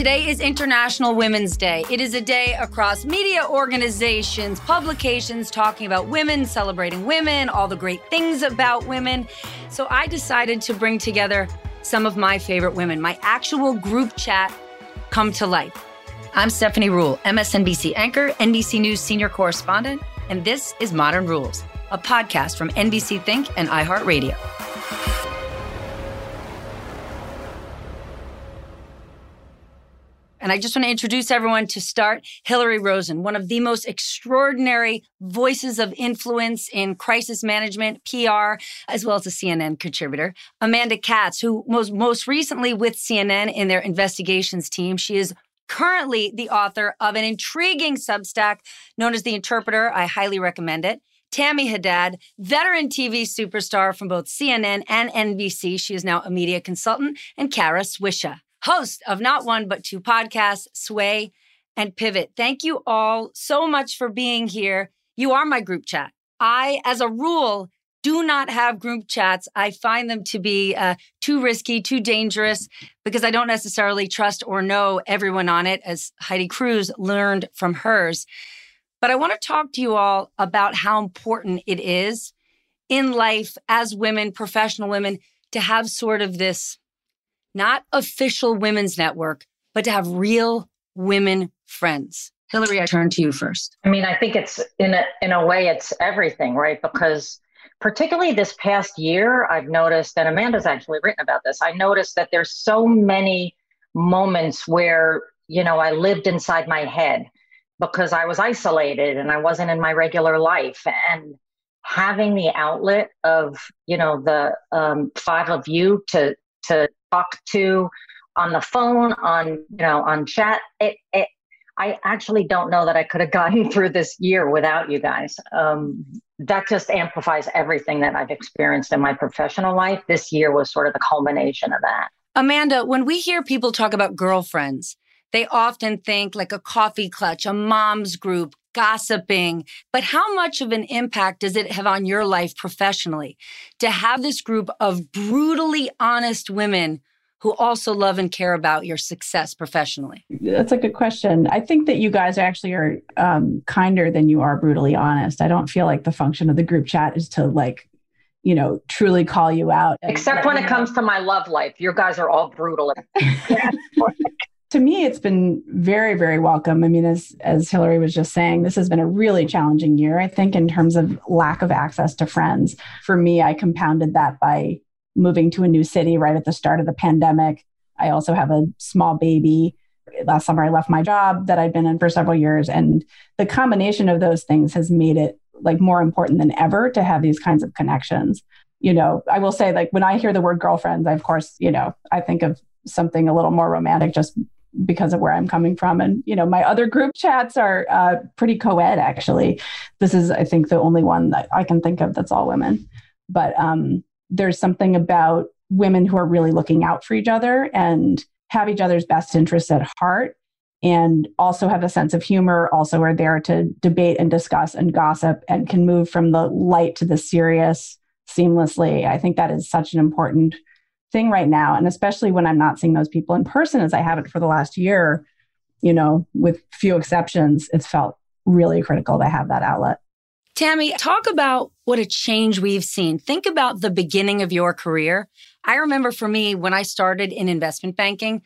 Today is International Women's Day. It is a day across media organizations, publications talking about women, celebrating women, all the great things about women. So I decided to bring together some of my favorite women, my actual group chat come to life. I'm Stephanie Ruhle, MSNBC anchor, NBC News senior correspondent, and this is Modern Rules, a podcast from NBC Think and iHeartRadio. And I just want to introduce everyone to start Hillary Rosen, one of the most extraordinary voices of influence in crisis management, PR, as well as a CNN contributor. Amanda Katz, who was most recently with CNN in their investigations team. She is currently the author of an intriguing Substack known as The Interpreter. I highly recommend it. Tammy Haddad, veteran TV superstar from both CNN and NBC. She is now a media consultant. And Kara Swisher host of not one, but two podcasts, Sway and Pivot. Thank you all so much for being here. You are my group chat. I, as a rule, do not have group chats. I find them to be uh, too risky, too dangerous, because I don't necessarily trust or know everyone on it, as Heidi Cruz learned from hers. But I want to talk to you all about how important it is in life as women, professional women, to have sort of this not official women's network, but to have real women friends. Hillary, I turn to you first. I mean, I think it's in a in a way it's everything, right? Because particularly this past year, I've noticed, and Amanda's actually written about this. I noticed that there's so many moments where you know I lived inside my head because I was isolated and I wasn't in my regular life, and having the outlet of you know the um, five of you to to talk to on the phone, on you know, on chat. It, it, I actually don't know that I could have gotten through this year without you guys. Um, that just amplifies everything that I've experienced in my professional life. This year was sort of the culmination of that. Amanda, when we hear people talk about girlfriends, they often think like a coffee clutch, a mom's group, gossiping. But how much of an impact does it have on your life professionally to have this group of brutally honest women who also love and care about your success professionally? That's a good question. I think that you guys actually are um, kinder than you are brutally honest. I don't feel like the function of the group chat is to like, you know, truly call you out. Except when it comes to my love life. You guys are all brutal. to me it's been very very welcome i mean as as hillary was just saying this has been a really challenging year i think in terms of lack of access to friends for me i compounded that by moving to a new city right at the start of the pandemic. I also have a small baby. Last summer, I left my job that I'd been in for several years. And the combination of those things has made it like more important than ever to have these kinds of connections. You know, I will say, like, when I hear the word girlfriends, I, of course, you know, I think of something a little more romantic just because of where I'm coming from. And, you know, my other group chats are uh, pretty co ed, actually. This is, I think, the only one that I can think of that's all women. But um, there's something about women who are really looking out for each other and have each other's best interests at heart and also have a sense of humor, also are there to debate and discuss and gossip and can move from the light to the serious seamlessly. I think that is such an important thing right now. And especially when I'm not seeing those people in person as I haven't for the last year, you know, with few exceptions, it's felt really critical to have that outlet. Tammy, talk about what a change we've seen. Think about the beginning of your career. I remember for me, when I started in investment banking,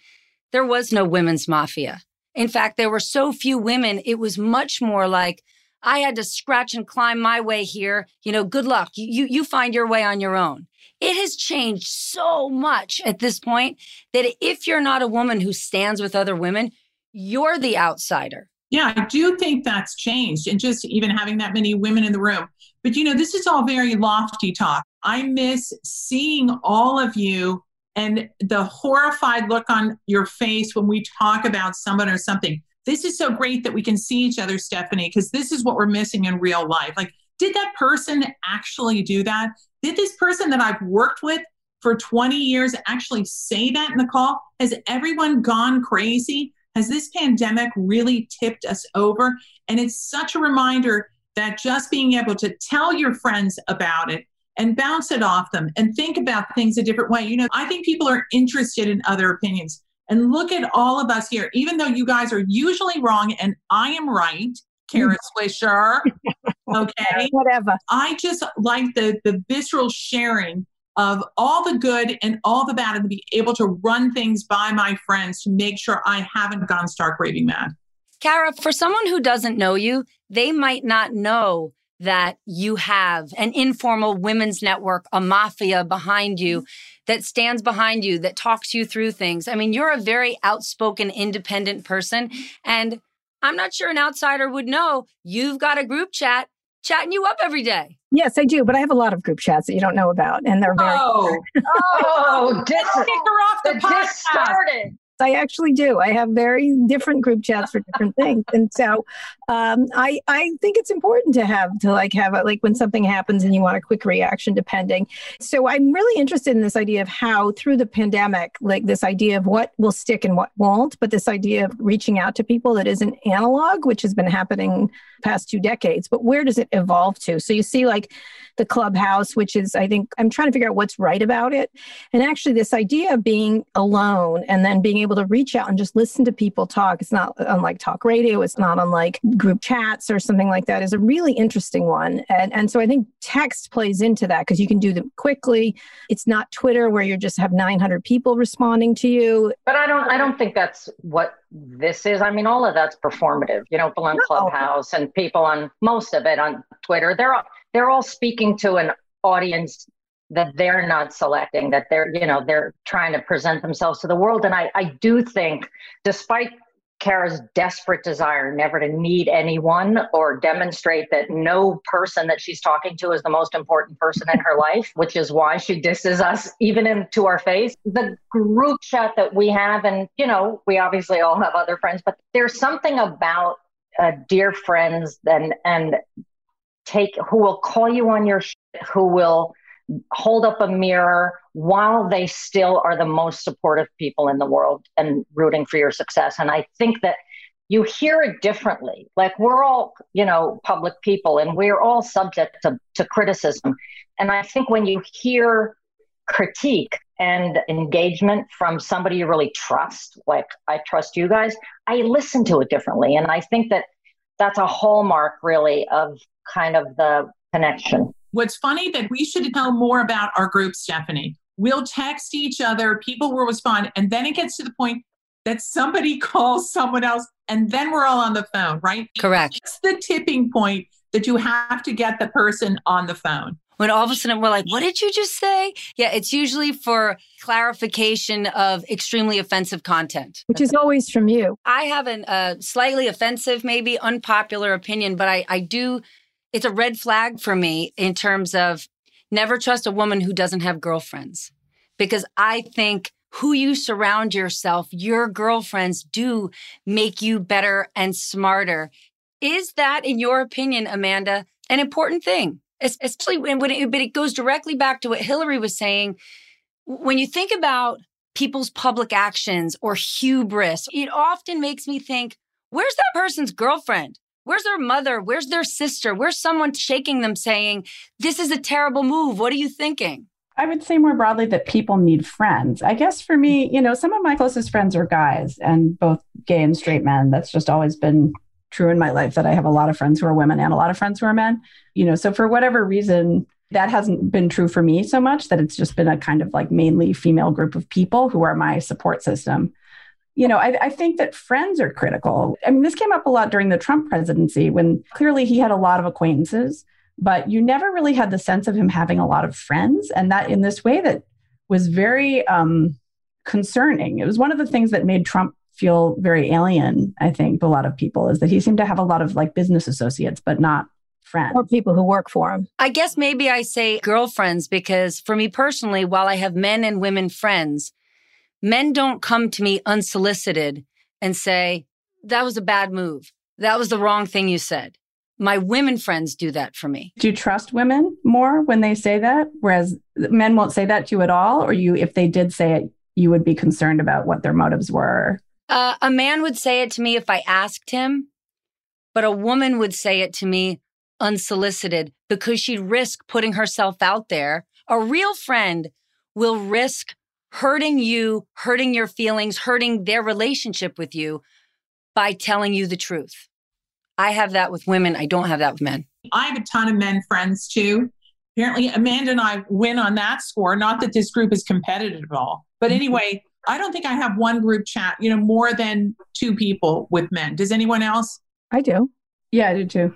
there was no women's mafia. In fact, there were so few women, it was much more like, I had to scratch and climb my way here. You know, good luck. You, you find your way on your own. It has changed so much at this point that if you're not a woman who stands with other women, you're the outsider. Yeah, I do think that's changed. And just even having that many women in the room. But you know, this is all very lofty talk. I miss seeing all of you and the horrified look on your face when we talk about someone or something. This is so great that we can see each other, Stephanie, because this is what we're missing in real life. Like, did that person actually do that? Did this person that I've worked with for 20 years actually say that in the call? Has everyone gone crazy? Has this pandemic really tipped us over? And it's such a reminder that just being able to tell your friends about it and bounce it off them and think about things a different way. You know, I think people are interested in other opinions. And look at all of us here, even though you guys are usually wrong and I am right, Kara mm-hmm. Swisher. Okay. Whatever. I just like the the visceral sharing of all the good and all the bad and to be able to run things by my friends to make sure I haven't gone stark raving mad. Kara, for someone who doesn't know you, they might not know that you have an informal women's network, a mafia behind you mm-hmm. that stands behind you, that talks you through things. I mean, you're a very outspoken, independent person. Mm-hmm. And I'm not sure an outsider would know you've got a group chat chatting you up every day. Yes, I do, but I have a lot of group chats that you don't know about, and they're very. Oh, oh, dis- Kick her off the, the podcast. started. I actually do. I have very different group chats for different things, and so um, I I think it's important to have to like have a, like when something happens and you want a quick reaction, depending. So I'm really interested in this idea of how through the pandemic, like this idea of what will stick and what won't, but this idea of reaching out to people that isn't analog, which has been happening past two decades. But where does it evolve to? So you see like the clubhouse, which is I think I'm trying to figure out what's right about it, and actually this idea of being alone and then being able to reach out and just listen to people talk. It's not unlike talk radio. It's not unlike group chats or something like that is a really interesting one. And, and so I think text plays into that because you can do them quickly. It's not Twitter where you just have 900 people responding to you. But I don't I don't think that's what this is. I mean, all of that's performative. You know, people on No. Clubhouse and people on most of it on Twitter. They're all, they're all speaking to an audience that they're not selecting. That they're you know they're trying to present themselves to the world. And I I do think, despite Kara's desperate desire never to need anyone or demonstrate that no person that she's talking to is the most important person in her life, which is why she disses us even into our face. The group chat that we have, and you know, we obviously all have other friends, but there's something about uh, dear friends and and take who will call you on your shit, who will hold up a mirror while they still are the most supportive people in the world and rooting for your success. And I think that you hear it differently. Like we're all, you know, public people and we're all subject to, to criticism. And I think when you hear critique and engagement from somebody you really trust, like I trust you guys, I listen to it differently. And I think that that's a hallmark really of kind of the connection. What's funny that we should know more about our group, Stephanie. We'll text each other, people will respond, and then it gets to the point that somebody calls someone else, and then we're all on the phone, right? Correct. It's the tipping point that you have to get the person on the phone. when all of a sudden we're like, what did you just say? Yeah, it's usually for clarification of extremely offensive content. Which is always from you. I have a uh, slightly offensive, maybe unpopular opinion, but I, I do, it's a red flag for me in terms of never trust a woman who doesn't have girlfriends. Because I think who you surround yourself, your girlfriends do make you better and smarter. Is that, in your opinion, Amanda, an important thing? especially when, when it, but it goes directly back to what Hillary was saying. When you think about people's public actions or hubris, it often makes me think, where's that person's girlfriend? Where's their mother? Where's their sister? Where's someone shaking them saying, this is a terrible move? What are you thinking? I would say more broadly that people need friends. I guess for me, you know, some of my closest friends are guys and both gay and straight men. That's just always been true in my life that I have a lot of friends who are women and a lot of friends who are men. You know, so for whatever reason, that hasn't been true for me so much that it's just been a kind of like mainly female group of people who are my support system. You know, I, I think that friends are critical. I mean, this came up a lot during the Trump presidency when clearly he had a lot of acquaintances, but you never really had the sense of him having a lot of friends. And that in this way that was very um, concerning. It was one of the things that made Trump feel very alien, I think, to a lot of people, is that he seemed to have a lot of like business associates, but not friends. Or people who work for him. I guess maybe I say girlfriends because for me personally, while I have men and women friends, men don't come to me unsolicited and say, that was a bad move. That was the wrong thing you said. My women friends do that for me. Do you trust women more when they say that? Whereas men won't say that to you at all? Or you, if they did say it, you would be concerned about what their motives were? Uh, a man would say it to me if I asked him, but a woman would say it to me unsolicited because she'd risk putting herself out there. A real friend will risk hurting you, hurting your feelings, hurting their relationship with you by telling you the truth. I have that with women. I don't have that with men. I have a ton of men friends too. Apparently, Amanda and I win on that score. Not that this group is competitive at all. But mm-hmm. anyway, I don't think I have one group chat, you know, more than two people with men. Does anyone else? I do. Yeah, I do too.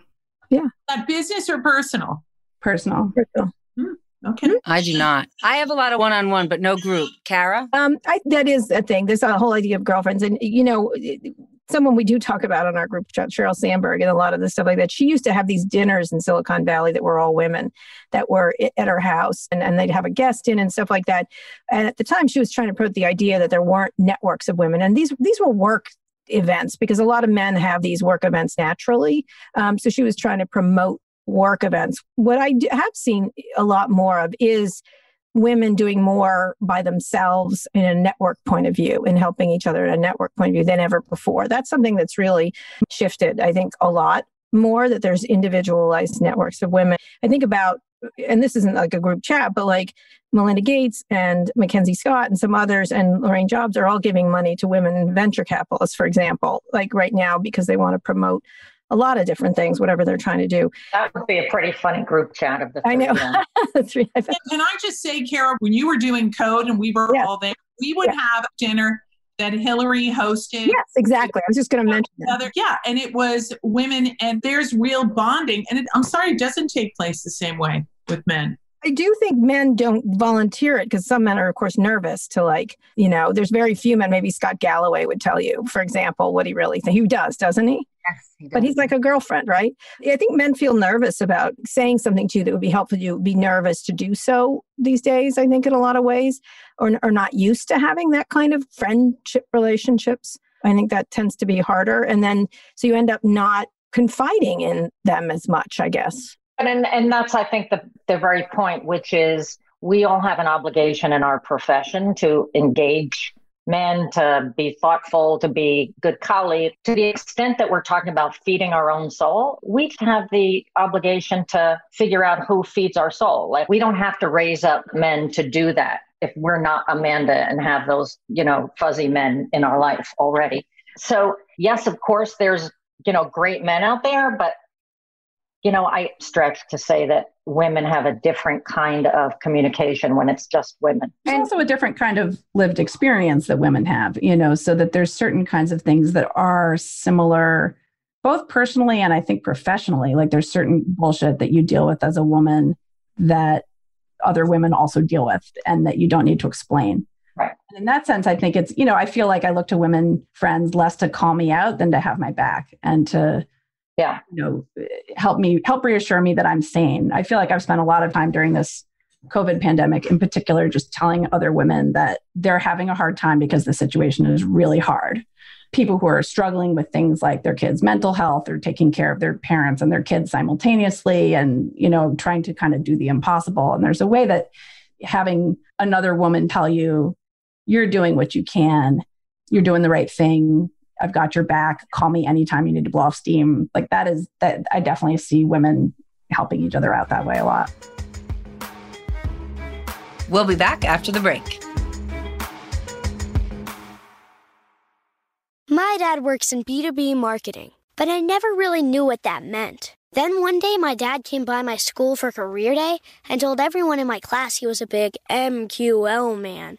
Yeah. That business or personal? Personal. Personal. Hmm. Okay. I do not. I have a lot of one-on-one, but no group. Kara? Um, I, that is a thing. This whole idea of girlfriends, and you know, someone we do talk about on our group chat, Sheryl Sandberg, and a lot of the stuff like that. She used to have these dinners in Silicon Valley that were all women that were at her house, and, and they'd have a guest in and stuff like that. And at the time, she was trying to promote the idea that there weren't networks of women, and these these were work events because a lot of men have these work events naturally. Um, so she was trying to promote work events. What I have seen a lot more of is women doing more by themselves in a network point of view and helping each other in a network point of view than ever before. That's something that's really shifted, I think, a lot more that there's individualized networks of women. I think about, and this isn't like a group chat, but like Melinda Gates and Mackenzie Scott and some others and Laurene Jobs are all giving money to women venture capitalists, for example, like right now because they want to promote a lot of different things, whatever they're trying to do. That would be a pretty funny group chat of the I know. three. Can I just say, Kara, when you were doing code and we were all there, we would have dinner that Hillary hosted. Yes, exactly. I was just going to mention that. Yeah, and it was women, and there's real bonding. And it, I'm sorry, it doesn't take place the same way with men. I do think men don't volunteer it because some men are, of course, nervous to like, you know, there's very few men. Maybe Scott Galloway would tell you, for example, what he really thinks. He does, doesn't he? Yes, he. But he's like a girlfriend, right? I think men feel nervous about saying something to you that would be helpful to you, be nervous to do so these days, I think, in a lot of ways, or are not used to having that kind of friendship relationships. I think that tends to be harder. And then, so you end up not confiding in them as much, I guess. And and that's I think the the very point, which is we all have an obligation in our profession to engage men, to be thoughtful, to be good colleagues. To the extent that we're talking about feeding our own soul, we have the obligation to figure out who feeds our soul. Like we don't have to raise up men to do that if we're not Amanda and have those, you know, fuzzy men in our life already. So yes, of course, there's you know great men out there, but you know, I stretch to say that women have a different kind of communication when it's just women. And also a different kind of lived experience that women have, you know, so that there's certain kinds of things that are similar, both personally and I think professionally. Like there's certain bullshit that you deal with as a woman that other women also deal with and that you don't need to explain. Right. And in that sense, I think it's, you know, I feel like I look to women friends less to call me out than to have my back and to, yeah, you know, help me, help reassure me that I'm sane. I feel like I've spent a lot of time during this COVID pandemic in particular, just telling other women that they're having a hard time because the situation is really hard. People who are struggling with things like their kids' mental health or taking care of their parents and their kids simultaneously and, you know, trying to kind of do the impossible. And there's a way that having another woman tell you, you're doing what you can, you're doing the right thing, I've got your back, call me anytime you need to blow off steam. Like that is that I definitely see women helping each other out that way a lot. We'll be back after the break. My dad works in B2B marketing, but I never really knew what that meant. Then one day, my dad came by my school for career day and told everyone in my class he was a big MQL man.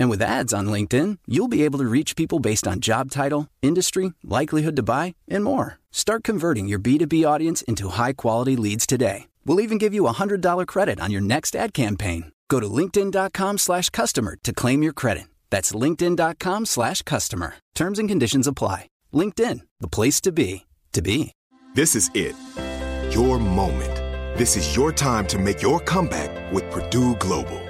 And with ads on LinkedIn, you'll be able to reach people based on job title, industry, likelihood to buy, and more. Start converting your B2B audience into high quality leads today. We'll even give you a $100 credit on your next ad campaign. Go to linkedin.com slash customer to claim your credit. That's linkedin.com slash customer. Terms and conditions apply. LinkedIn, the place to be, to be. This is it. Your moment. This is your time to make your comeback with Purdue Global.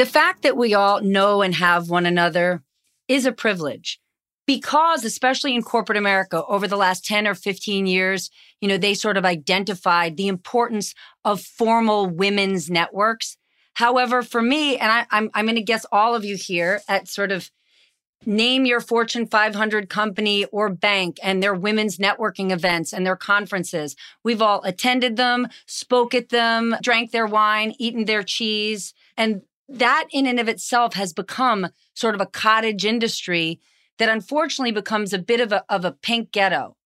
The fact that we all know and have one another is a privilege because especially in corporate America over the last 10 or 15 years, you know, they sort of identified the importance of formal women's networks. However, for me, and I, I'm, I'm going to guess all of you here at sort of name your Fortune 500 company or bank and their women's networking events and their conferences. We've all attended them, spoke at them, drank their wine, eaten their cheese. And that in and of itself has become sort of a cottage industry that unfortunately becomes a bit of a, of a pink ghetto.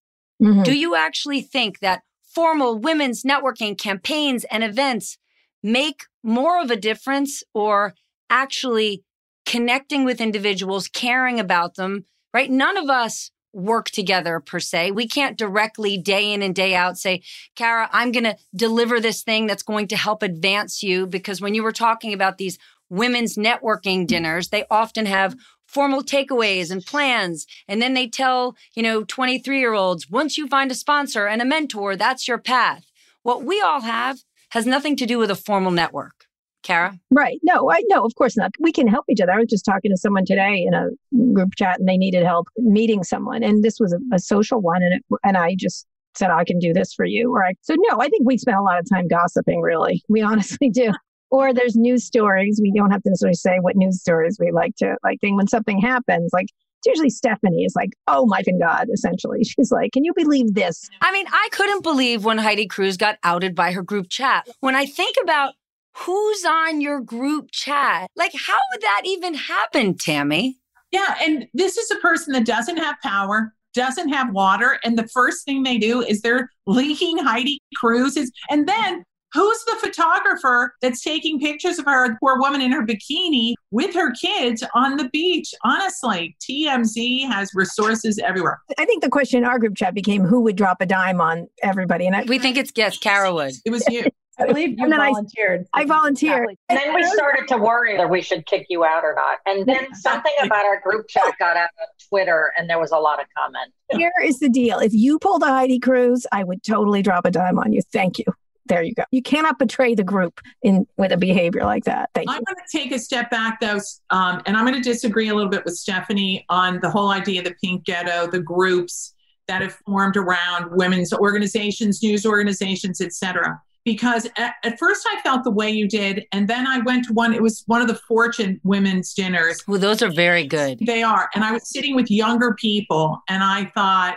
Mm-hmm. Do you actually think that formal women's networking campaigns and events make more of a difference or actually connecting with individuals, caring about them, right? None of us work together per se. We can't directly day in and day out say, Kara, I'm going to deliver this thing that's going to help advance you. Because when you were talking about these women's networking dinners, they often have formal takeaways and plans. And then they tell, you know, 23 year olds, once you find a sponsor and a mentor, that's your path. What we all have has nothing to do with a formal network. Kara? Right. No, I no, of course not. We can help each other. I was just talking to someone today in a group chat and they needed help meeting someone. And this was a, a social one. And it, and I just said, I can do this for you. Or I, so no, I think we spend a lot of time gossiping, really. We honestly do. Or there's news stories. We don't have to necessarily say what news stories we like to like. Think when something happens, like it's usually Stephanie is like, "Oh my God!" Essentially, she's like, "Can you believe this?" I mean, I couldn't believe when Heidi Cruz got outed by her group chat. When I think about who's on your group chat, like how would that even happen, Tammy? Yeah, and this is a person that doesn't have power, doesn't have water, and the first thing they do is they're leaking Heidi Cruz's, and then Who's the photographer that's taking pictures of her poor woman in her bikini with her kids on the beach? Honestly, TMZ has resources everywhere. I think the question in our group chat became who would drop a dime on everybody. And I, we think it's yes, Kara would. It was you. I believe you volunteered. I, I volunteered. And then we started to worry that we should kick you out or not. And then something about our group chat got out on Twitter and there was a lot of comment. Here is the deal. If you pulled a Heidi Cruz, I would totally drop a dime on you. Thank you there you go. You cannot betray the group in with a behavior like that. Thank I'm going to take a step back though, um, and I'm going to disagree a little bit with Stephanie on the whole idea of the pink ghetto, the groups that have formed around women's organizations, news organizations, etc. Because at, at, first I felt the way you did, and then I went to one. It was one of the Fortune women's dinners. Well, those are very good. They are, and I was sitting with younger people, and I thought,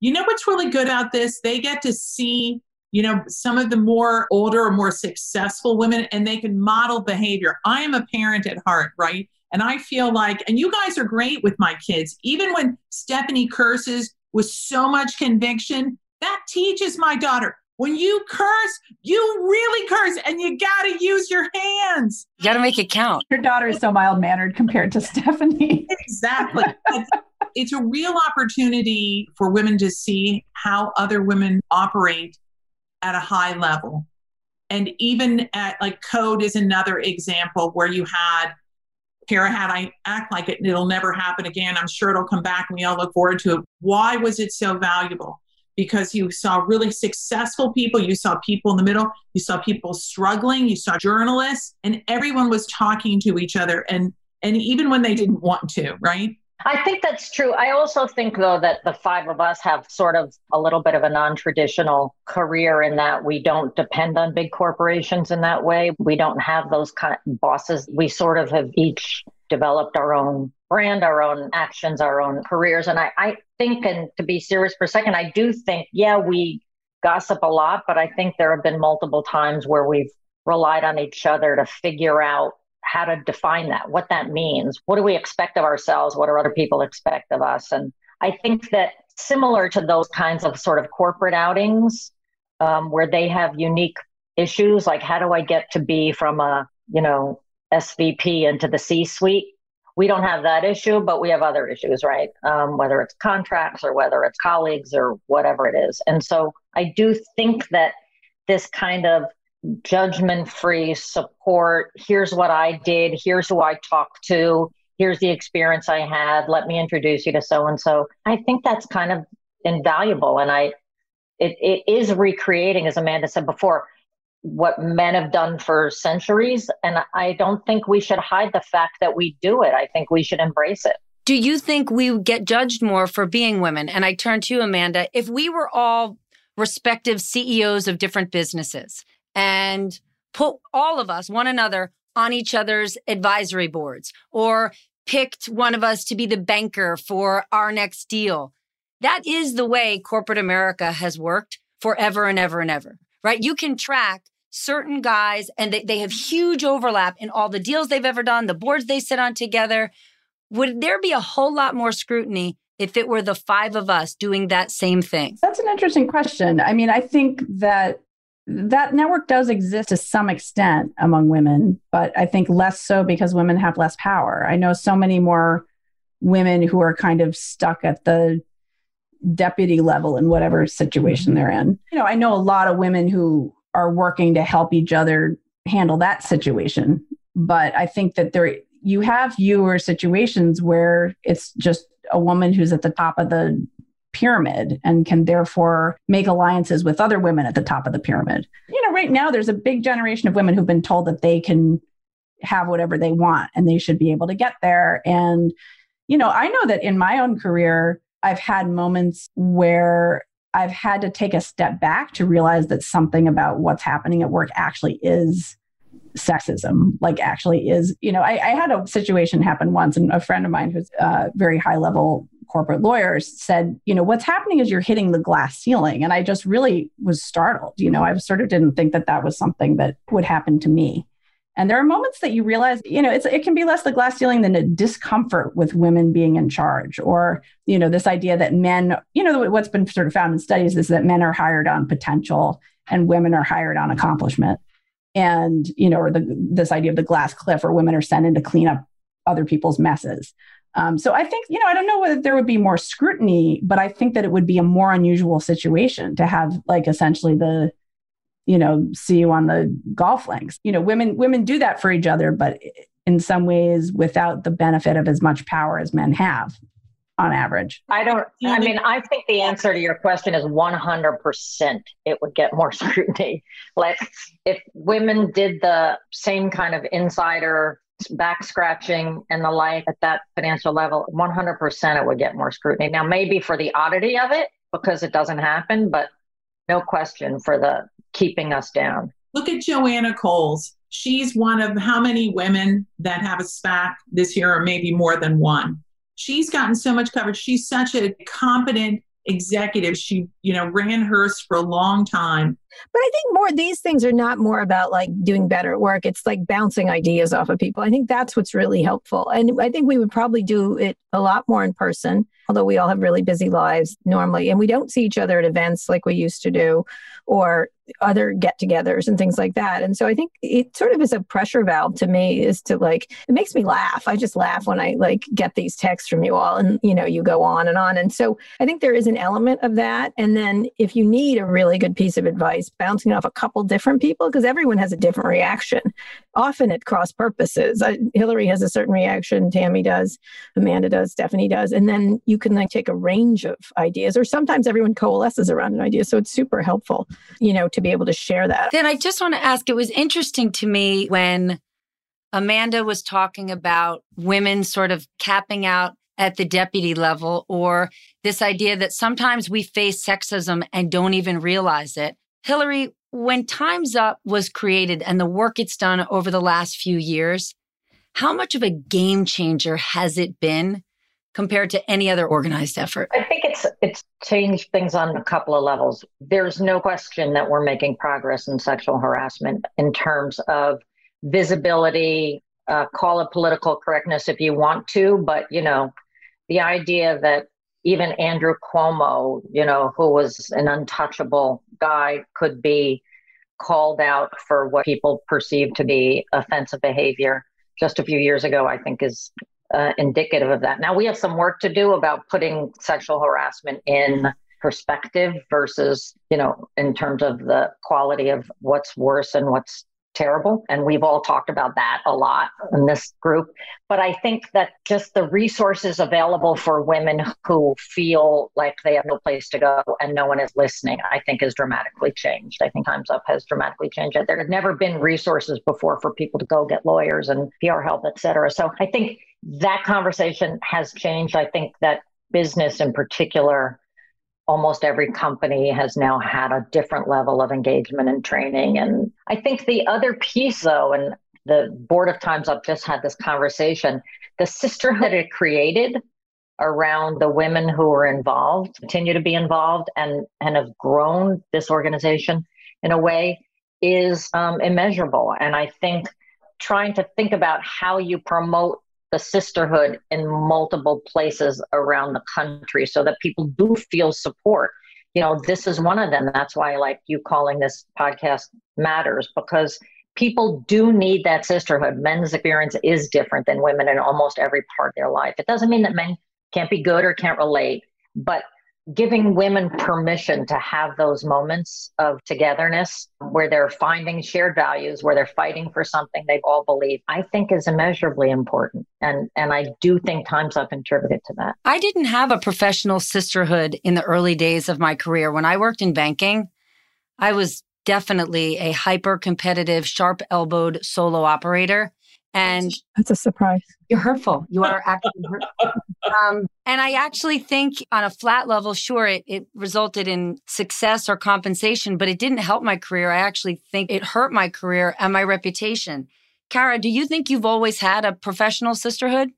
you know what's really good about this? They get to see you know, some of the more older or more successful women, and they can model behavior. I am a parent at heart, right? And I feel like, and you guys are great with my kids, even when Stephanie curses with so much conviction, that teaches my daughter. When you curse, you really curse and you got to use your hands. You got to make it count. Your daughter is so mild mannered compared to Stephanie. exactly. it's a real opportunity for women to see how other women operate at a high level. And even at like code is another example where you had Kara had I act like it it'll never happen again. I'm sure it'll come back and we all look forward to it. Why was it so valuable? Because you saw really successful people, you saw people in the middle, you saw people struggling, you saw journalists, and everyone was talking to each other and and even when they didn't want to, right? I think that's true. I also think, though, that the five of us have sort of a little bit of a non traditional career in that we don't depend on big corporations in that way. We don't have those kind of bosses. We sort of have each developed our own brand, our own actions, our own careers. And I, I think, and to be serious for a second, I do think, yeah, we gossip a lot, but I think there have been multiple times where we've relied on each other to figure out how to define that, what that means. What do we expect of ourselves? What do other people expect of us? And I think that similar to those kinds of sort of corporate outings um, where they have unique issues, like how do I get to be from a, you know, SVP into the C suite? We don't have that issue, but we have other issues, right? Um, whether it's contracts or whether it's colleagues or whatever it is. And so I do think that this kind of judgment free support. Here's what I did. Here's who I talked to. Here's the experience I had. Let me introduce you to so and so. I think that's kind of invaluable. And I, it, it is recreating, as Amanda said before, what men have done for centuries. And I don't think we should hide the fact that we do it. I think we should embrace it. Do you think we get judged more for being women? And I turn to you, Amanda. If we were all respective CEOs of different businesses, and put all of us, one another, on each other's advisory boards or picked one of us to be the banker for our next deal. That is the way corporate America has worked forever and ever and ever, right? You can track certain guys and they, they have huge overlap in all the deals they've ever done, the boards they sit on together. Would there be a whole lot more scrutiny if it were the five of us doing that same thing? That's an interesting question. I mean, I think that that network does exist to some extent among women, but I think less so because women have less power. I know so many more women who are kind of stuck at the deputy level in whatever situation mm-hmm. they're in. You know, I know a lot of women who are working to help each other handle that situation, but I think that there you have fewer situations where it's just a woman who's at the top of the pyramid and can therefore make alliances with other women at the top of the pyramid. You know, right now there's a big generation of women who've been told that they can have whatever they want and they should be able to get there. And, you know, I know that in my own career, I've had moments where I've had to take a step back to realize that something about what's happening at work actually is sexism like actually is you know I, I, had a situation happen once and a friend of mine who's a very high level corporate lawyers said you know what's happening is you're hitting the glass ceiling and i just really was startled you know i sort of didn't think that that was something that would happen to me and there are moments that you realize, you know, it's, it can be less the glass ceiling than a discomfort with women being in charge, or, you know, this idea that men, you know, what's been sort of found in studies is that men are hired on potential and women are hired on accomplishment. And, you know, or the, this idea of the glass cliff where women are sent in to clean up other people's messes. Um, so I think, you know, I don't know whether there would be more scrutiny, but I think that it would be a more unusual situation to have like essentially the, you know, see you on the golf links. You know, women women do that for each other, but in some ways without the benefit of as much power as men have on average. I don't I mean, I think the answer to your question is 100% it would get more scrutiny. Like if women did the same kind of insider back scratching and the like at that financial level, 100% it would get more scrutiny. Now, maybe for the oddity of it, because it doesn't happen, but no question for the keeping us down. Look at Joanna Coles. She's one of how many women that have a SPAC this year, or maybe more than one. She's gotten so much coverage. She's such a competent executive. She, you know, ran Hearst for a long time. But I think more these things are not more about like doing better at work. It's like bouncing ideas off of people. I think that's what's really helpful. And I think we would probably do it a lot more in person, although we all have really busy lives normally. And we don't see each other at events like we used to do or other get togethers and things like that. And so I think it sort of is a pressure valve to me is to like, it makes me laugh. I just laugh when I like get these texts from you all and, you know, you go on and on. And so I think there is an element of that. And then if you need a really good piece of advice, bouncing off a couple different people, because everyone has a different reaction, often at cross purposes. I, Hillary has a certain reaction, Tammy does, Amanda does, Stephanie does. And then you can like take a range of ideas, or sometimes everyone coalesces around an idea. So it's super helpful, you know, to be able to share that. Then I just want to ask it was interesting to me when Amanda was talking about women sort of capping out at the deputy level or this idea that sometimes we face sexism and don't even realize it. Hillary, when Time's Up was created and the work it's done over the last few years, how much of a game changer has it been compared to any other organized effort? It's it's changed things on a couple of levels. There's no question that we're making progress in sexual harassment in terms of visibility, uh, call it political correctness if you want to, but you know, the idea that even Andrew Cuomo, you know, who was an untouchable guy, could be called out for what people perceive to be offensive behavior just a few years ago, I think is uh, indicative of that. Now we have some work to do about putting sexual harassment in perspective versus, you know, in terms of the quality of what's worse and what's terrible. And we've all talked about that a lot in this group. But I think that just the resources available for women who feel like they have no place to go and no one is listening, I think has dramatically changed. I think Time's Up has dramatically changed. There had never been resources before for people to go get lawyers and PR help, et cetera. So I think that conversation has changed. I think that business in particular almost every company has now had a different level of engagement and training. And I think the other piece, though, and the Board of Times Up just had this conversation, the sisterhood it created around the women who were involved, continue to be involved, and, and have grown this organization in a way is um, immeasurable. And I think trying to think about how you promote the sisterhood in multiple places around the country so that people do feel support. You know, this is one of them. That's why I like you calling this podcast matters because people do need that sisterhood. Men's experience is different than women in almost every part of their life. It doesn't mean that men can't be good or can't relate, but giving women permission to have those moments of togetherness where they're finding shared values where they're fighting for something they all believe i think is immeasurably important. And and i do think times up contributed to that. I didn't have a professional sisterhood in the early days of my career. When i worked in banking i was definitely a hyper competitive sharp elbowed solo operator And that's a surprise. You're hurtful. You are actually hurtful. Um, and I actually think on a flat level, sure, it, it resulted in success or compensation, but it didn't help my career. I actually think it hurt my career and my reputation. Kara, do you think you've always had a professional sisterhood?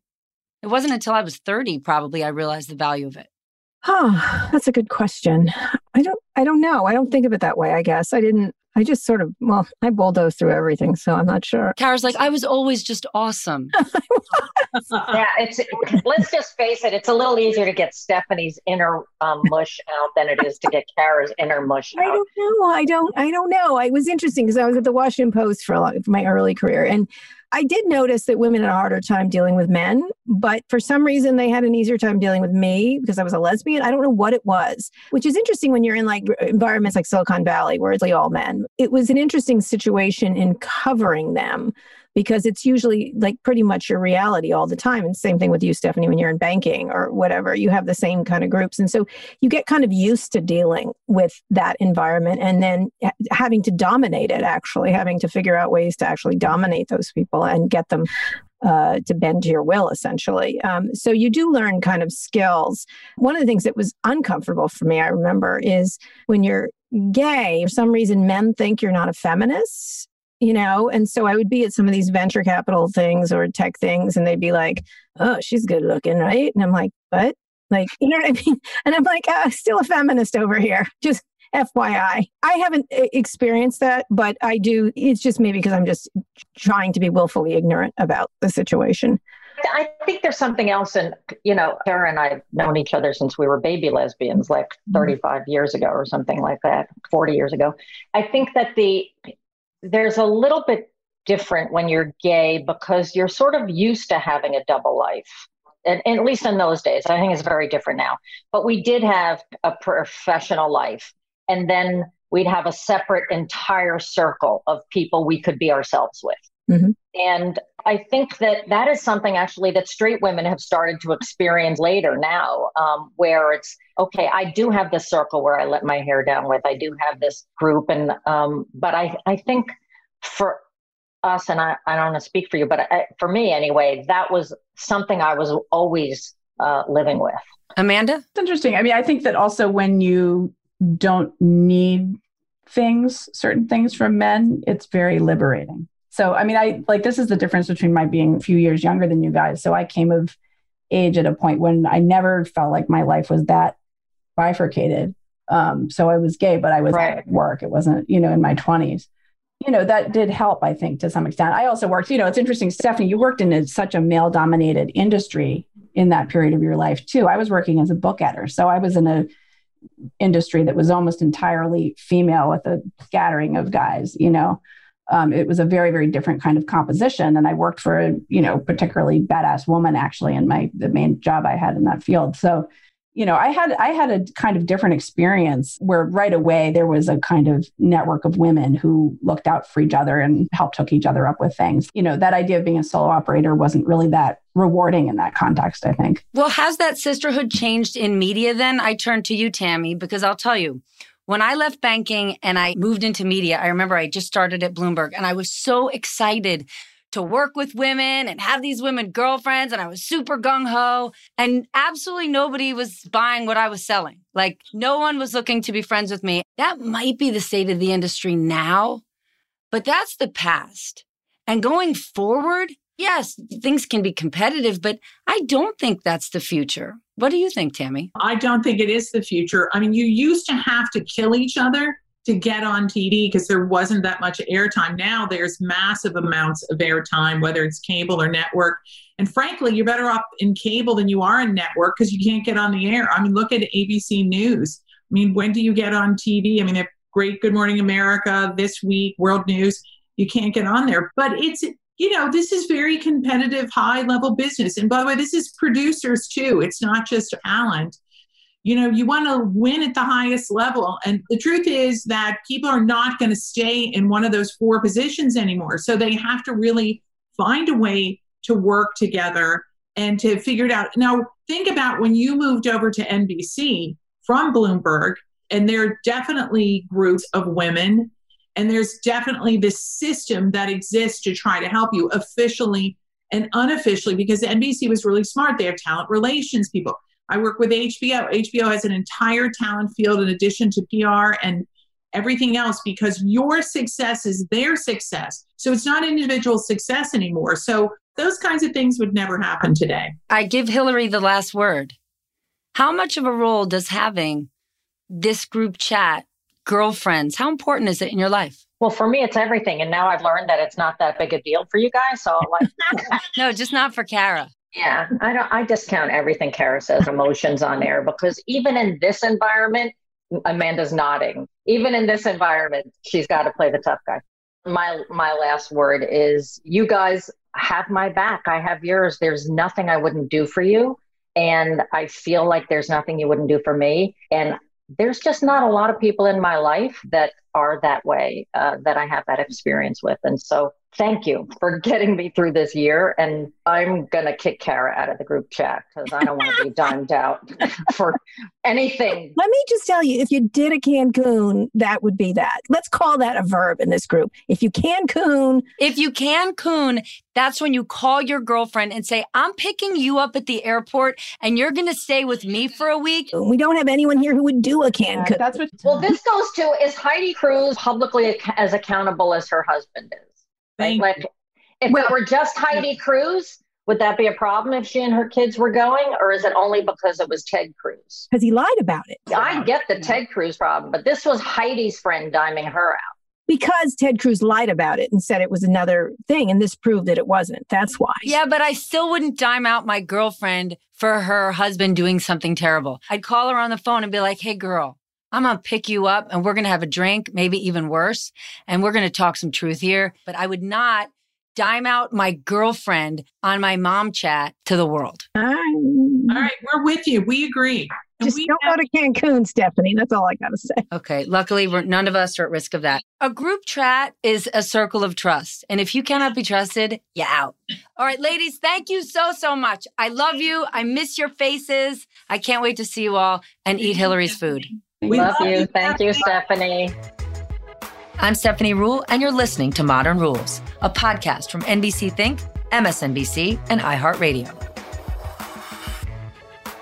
It wasn't until I was 30 probably I realized the value of it. Oh, that's a good question. I don't I don't know. I don't think of it that way, I guess. I didn't I just sort of, well, I bulldoze through everything, so I'm not sure. Kara's like, I was always just awesome. yeah, it's. Let's just face it. It's a little easier to get Stephanie's inner um, mush out than it is to get Kara's inner mush out. I don't know. I don't. I don't know. It was interesting because I was at the Washington Post for a lot of my early career, and I did notice that women had a harder time dealing with men, but for some reason they had an easier time dealing with me because I was a lesbian. I don't know what it was, which is interesting when you're in like environments like Silicon Valley where it's like all men. It was an interesting situation in covering them because it's usually like pretty much your reality all the time. And same thing with you, Stephanie, when you're in banking or whatever, you have the same kind of groups. And so you get kind of used to dealing with that environment and then having to dominate it, actually, having to figure out ways to actually dominate those people and get them uh, to bend to your will, essentially. Um, so you do learn kind of skills. One of the things that was uncomfortable for me, I remember, is when you're gay, for some reason, men think you're not a feminist you know and so i would be at some of these venture capital things or tech things and they'd be like oh she's good looking right and i'm like what like you know what i mean and i'm like uh, still a feminist over here just fyi i haven't experienced that but i do it's just maybe because i'm just trying to be willfully ignorant about the situation I think there's something else. And, you know, Kara and I have known each other since we were baby lesbians, like mm-hmm. 35 years ago or something like that, 40 years ago. I think that the there's a little bit different when you're gay because you're sort of used to having a double life. And, and, at least in those days, I think it's very different now. But we did have a professional life. And then we'd have a separate entire circle of people we could be ourselves with. Mm-hmm. And I think that that is something actually that straight women have started to experience later now, um, where it's okay. I do have this circle where I let my hair down with. I do have this group, and um, but I I think for us, and I, I don't want to speak for you, but I, for me anyway, that was something I was always uh, living with. Amanda, it's interesting. I mean, I think that also when you don't need things, certain things from men, it's very liberating. So, I mean, I like this is the difference between my being a few years younger than you guys. So, I came of age at a point when I never felt like my life was that bifurcated. Um, so I was gay, but I was right. at work. It wasn't, you know, in my 20s. You know, that did help, I think, to some extent. I also worked, you know, it's interesting, Stephanie, you worked in a, such a male dominated industry in that period of your life, too. I was working as a book editor. So I was in a industry that was almost entirely female with a scattering of guys, you know um, it was a very very different kind of composition. And i worked for a you know particularly badass woman actually in my the main job i had in that field. So you know i had i had a kind of different experience where right away there was a kind of network of women who looked out for each other and helped hook each other up with things. You know that idea of being a solo operator wasn't really that rewarding in that context i think. Well has that sisterhood changed in media then? I turn to you tammy because i'll tell you when I left banking and I moved into media, I remember I just started at Bloomberg and I was so excited to work with women and have these women girlfriends. And I was super gung ho. And absolutely nobody was buying what I was selling. Like no one was looking to be friends with me. That might be the state of the industry now, but that's the past. And going forward, yes, things can be competitive, but I don't think that's the future. What do you think, Tammy? I don't think it is the future. I mean, you used to have to kill each other to get on TV because there wasn't that much airtime. Now there's massive amounts of airtime, whether it's cable or network. And frankly, you're better off in cable than you are in network because you can't get on the air. I mean, look at ABC News. I mean, when do you get on TV? I mean, they're great Good Morning America, This Week, World News. You can't get on there. But it's you know, this is very competitive, high level business. And by the way, this is producers too. It's not just talent. You know, you want to win at the highest level. And the truth is that people are not going to stay in one of those four positions anymore. So they have to really find a way to work together and to figure it out. Now, think about when you moved over to NBC from Bloomberg, and there are definitely groups of women And there's definitely this system that exists to try to help you officially and unofficially because NBC was really smart. They have talent relations people. I work with HBO. HBO has an entire talent field in addition to PR and everything else because your success is their success. So it's not individual success anymore. So those kinds of things would never happen today. I give Hillary the last word. How much of a role does having this group chat, girlfriends, how important is it in your life? Well, for me, it's everything. And now I've learned that it's not that big a deal for you guys. So, like, no, just not for Kara. Yeah, I don't. I discount everything Kara says emotions on air because even in this environment, Amanda's nodding. Even in this environment, she's got to play the tough guy. My my last word is you guys have my back. I have yours. There's nothing I wouldn't do for you. And I feel like there's nothing you wouldn't do for me. And there's just not a lot of people in my life that are that way, uh, that I have that experience with. And so thank you for getting me through this year. And I'm going to kick Kara out of the group chat because I don't want to be dimed out for anything. Let me just tell you if you did a Cancun, that would be that. Let's call that a verb in this group. If you Cancun. If you Cancun, that's when you call your girlfriend and say, I'm picking you up at the airport and you're going to stay with me for a week. We don't have anyone here who would do a Cancun. Yeah, that's what. Well, this goes to is Heidi Cruz publicly as accountable as her husband is? Thank like, if well, it were just Heidi Cruz, would that be a problem if she and her kids were going, or is it only because it was Ted Cruz? Because he lied about it. I get the Ted Cruz problem, but this was Heidi's friend diming her out. Because Ted Cruz lied about it and said it was another thing, and this proved that it wasn't. That's why. Yeah, but I still wouldn't dime out my girlfriend for her husband doing something terrible. I'd call her on the phone and be like, hey, girl, I'm going to pick you up and we're going to have a drink, maybe even worse. And we're going to talk some truth here. But I would not dime out my girlfriend on my mom chat to the world. All right. We're with you. We agree. And Just don't have- go to Cancun, Stephanie. That's all I got to say. Okay. Luckily, we're, none of us are at risk of that. A group chat is a circle of trust. And if you cannot be trusted, you're out. All right, ladies, thank you so, so much. I love you. I miss your faces. I can't wait to see you all and eat Hillary's food. We love, love you. Thank you, Stephanie. I'm Stephanie Ruhle, and you're listening to Modern Ruhles, a podcast from NBC Think, MSNBC, and iHeartRadio.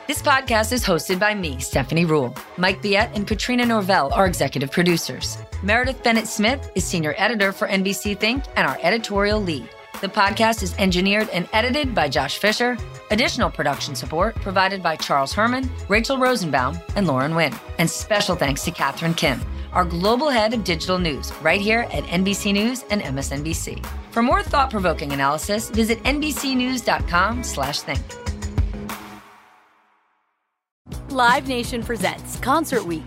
This podcast is hosted by me, Stephanie Ruhle. Mike Viet and Katrina Norvell are executive producers. Meredith Bennett Smith is senior editor for NBC Think and our editorial lead. The podcast is engineered and edited by Josh Fisher. Additional production support provided by Charles Herman, Rachel Rosenbaum, and Lauren Wynn. And special thanks to Catherine Kim, our global head of digital news, right here at NBC News and MSNBC. For more thought-provoking analysis, visit nbcnews.com/think. Live Nation presents Concert Week.